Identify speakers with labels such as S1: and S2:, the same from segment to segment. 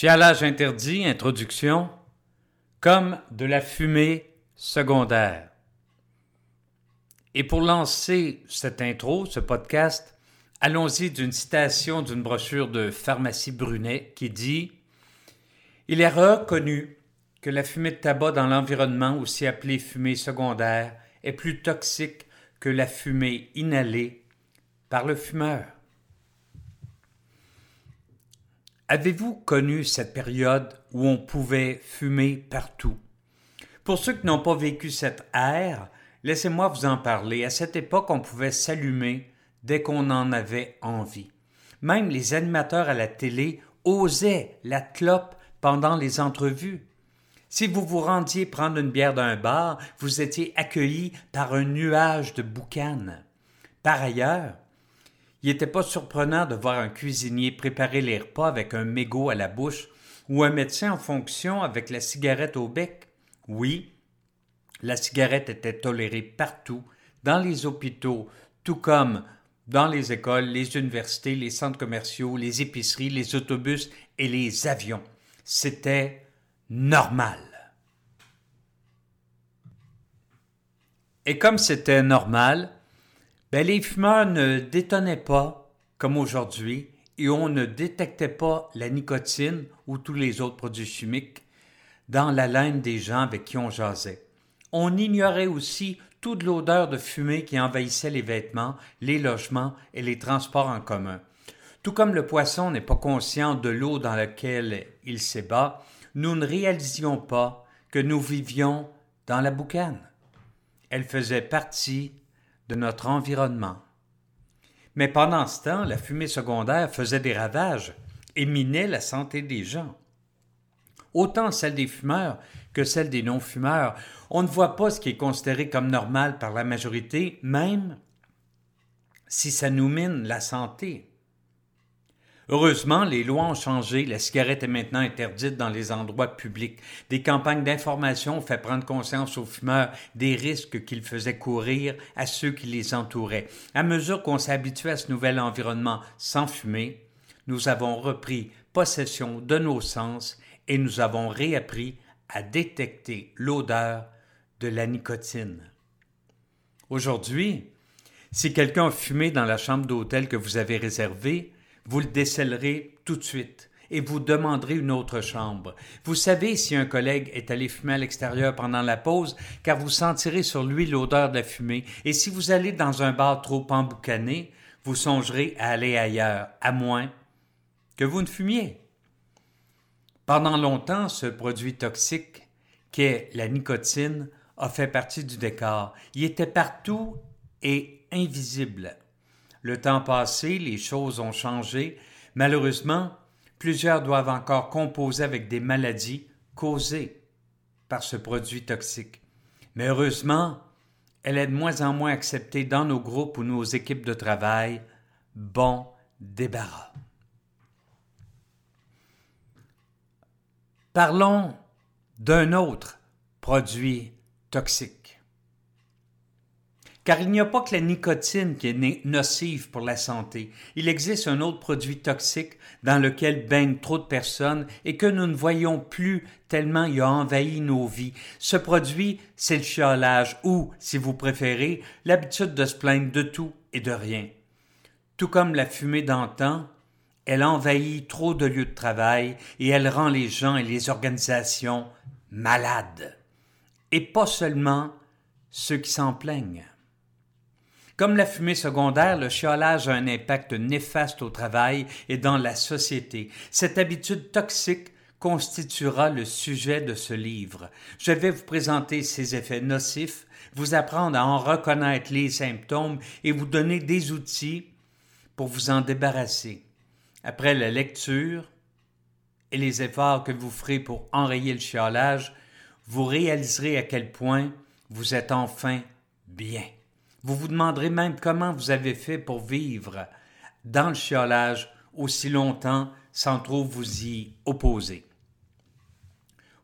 S1: Chialage interdit, introduction, comme de la fumée secondaire. Et pour lancer cette intro, ce podcast, allons-y d'une citation d'une brochure de Pharmacie Brunet qui dit Il est reconnu que la fumée de tabac dans l'environnement, aussi appelée fumée secondaire, est plus toxique que la fumée inhalée par le fumeur. Avez-vous connu cette période où on pouvait fumer partout? Pour ceux qui n'ont pas vécu cette ère, laissez-moi vous en parler. À cette époque, on pouvait s'allumer dès qu'on en avait envie. Même les animateurs à la télé osaient la clope pendant les entrevues. Si vous vous rendiez prendre une bière d'un bar, vous étiez accueilli par un nuage de boucanes. Par ailleurs, il n'était pas surprenant de voir un cuisinier préparer les repas avec un mégot à la bouche ou un médecin en fonction avec la cigarette au bec. Oui, la cigarette était tolérée partout, dans les hôpitaux, tout comme dans les écoles, les universités, les centres commerciaux, les épiceries, les autobus et les avions. C'était normal. Et comme c'était normal, ben, les fumeurs ne détonnaient pas comme aujourd'hui et on ne détectait pas la nicotine ou tous les autres produits chimiques dans la laine des gens avec qui on jasait. On ignorait aussi toute l'odeur de fumée qui envahissait les vêtements, les logements et les transports en commun. Tout comme le poisson n'est pas conscient de l'eau dans laquelle il s'ébat, nous ne réalisions pas que nous vivions dans la boucane. Elle faisait partie de notre environnement. Mais pendant ce temps, la fumée secondaire faisait des ravages et minait la santé des gens. Autant celle des fumeurs que celle des non-fumeurs. On ne voit pas ce qui est considéré comme normal par la majorité, même si ça nous mine la santé. Heureusement, les lois ont changé. La cigarette est maintenant interdite dans les endroits publics. Des campagnes d'information ont fait prendre conscience aux fumeurs des risques qu'ils faisaient courir à ceux qui les entouraient. À mesure qu'on s'est à ce nouvel environnement sans fumer, nous avons repris possession de nos sens et nous avons réappris à détecter l'odeur de la nicotine. Aujourd'hui, si quelqu'un a fumé dans la chambre d'hôtel que vous avez réservée, vous le décellerez tout de suite et vous demanderez une autre chambre. Vous savez si un collègue est allé fumer à l'extérieur pendant la pause, car vous sentirez sur lui l'odeur de la fumée, et si vous allez dans un bar trop emboucané, vous songerez à aller ailleurs, à moins que vous ne fumiez. Pendant longtemps, ce produit toxique, qu'est la nicotine, a fait partie du décor. Il était partout et invisible. Le temps passé, les choses ont changé. Malheureusement, plusieurs doivent encore composer avec des maladies causées par ce produit toxique. Mais heureusement, elle est de moins en moins acceptée dans nos groupes ou nos équipes de travail. Bon débarras. Parlons d'un autre produit toxique. Car il n'y a pas que la nicotine qui est nocive pour la santé. Il existe un autre produit toxique dans lequel baignent trop de personnes et que nous ne voyons plus tellement il a envahi nos vies. Ce produit, c'est le chiolage ou, si vous préférez, l'habitude de se plaindre de tout et de rien. Tout comme la fumée d'antan, elle envahit trop de lieux de travail et elle rend les gens et les organisations malades. Et pas seulement ceux qui s'en plaignent. Comme la fumée secondaire, le chiolage a un impact néfaste au travail et dans la société. Cette habitude toxique constituera le sujet de ce livre. Je vais vous présenter ses effets nocifs, vous apprendre à en reconnaître les symptômes et vous donner des outils pour vous en débarrasser. Après la lecture et les efforts que vous ferez pour enrayer le chiolage, vous réaliserez à quel point vous êtes enfin bien. Vous vous demanderez même comment vous avez fait pour vivre dans le chiolage aussi longtemps sans trop vous y opposer.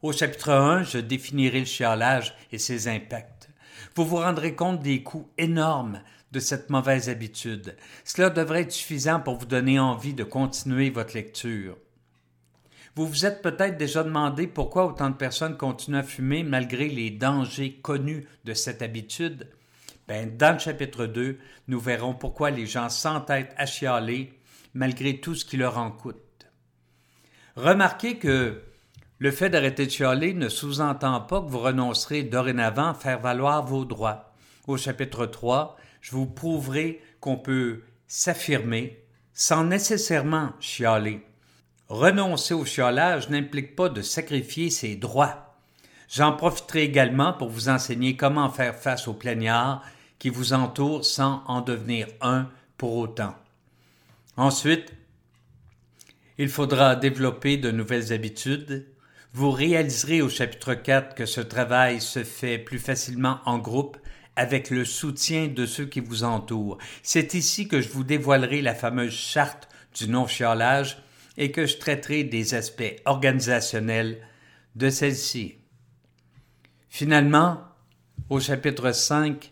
S1: Au chapitre 1, je définirai le chiolage et ses impacts. Vous vous rendrez compte des coûts énormes de cette mauvaise habitude. Cela devrait être suffisant pour vous donner envie de continuer votre lecture. Vous vous êtes peut-être déjà demandé pourquoi autant de personnes continuent à fumer malgré les dangers connus de cette habitude. Ben, dans le chapitre 2, nous verrons pourquoi les gens s'entêtent à chialer malgré tout ce qui leur en coûte. Remarquez que le fait d'arrêter de chialer ne sous-entend pas que vous renoncerez dorénavant à faire valoir vos droits. Au chapitre 3, je vous prouverai qu'on peut s'affirmer sans nécessairement chialer. Renoncer au chiolage n'implique pas de sacrifier ses droits. J'en profiterai également pour vous enseigner comment faire face aux plaignards qui vous entourent sans en devenir un pour autant. Ensuite, il faudra développer de nouvelles habitudes. Vous réaliserez au chapitre 4 que ce travail se fait plus facilement en groupe avec le soutien de ceux qui vous entourent. C'est ici que je vous dévoilerai la fameuse charte du non-chiolage et que je traiterai des aspects organisationnels de celle-ci. Finalement, au chapitre 5,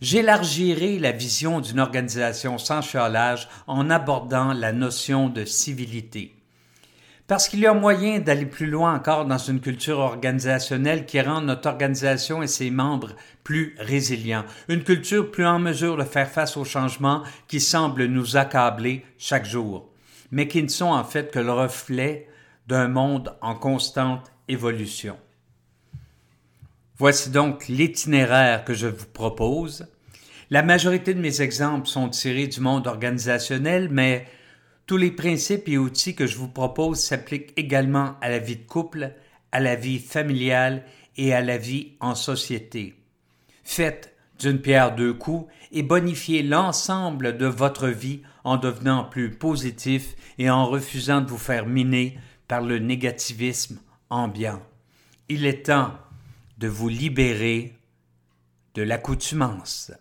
S1: j'élargirai la vision d'une organisation sans chiolage en abordant la notion de civilité. Parce qu'il y a moyen d'aller plus loin encore dans une culture organisationnelle qui rend notre organisation et ses membres plus résilients, une culture plus en mesure de faire face aux changements qui semblent nous accabler chaque jour mais qui ne sont en fait que le reflet d'un monde en constante évolution. Voici donc l'itinéraire que je vous propose. La majorité de mes exemples sont tirés du monde organisationnel, mais tous les principes et outils que je vous propose s'appliquent également à la vie de couple, à la vie familiale et à la vie en société. Faites d'une pierre deux coups et bonifiez l'ensemble de votre vie en devenant plus positif et en refusant de vous faire miner par le négativisme ambiant. Il est temps de vous libérer de l'accoutumance.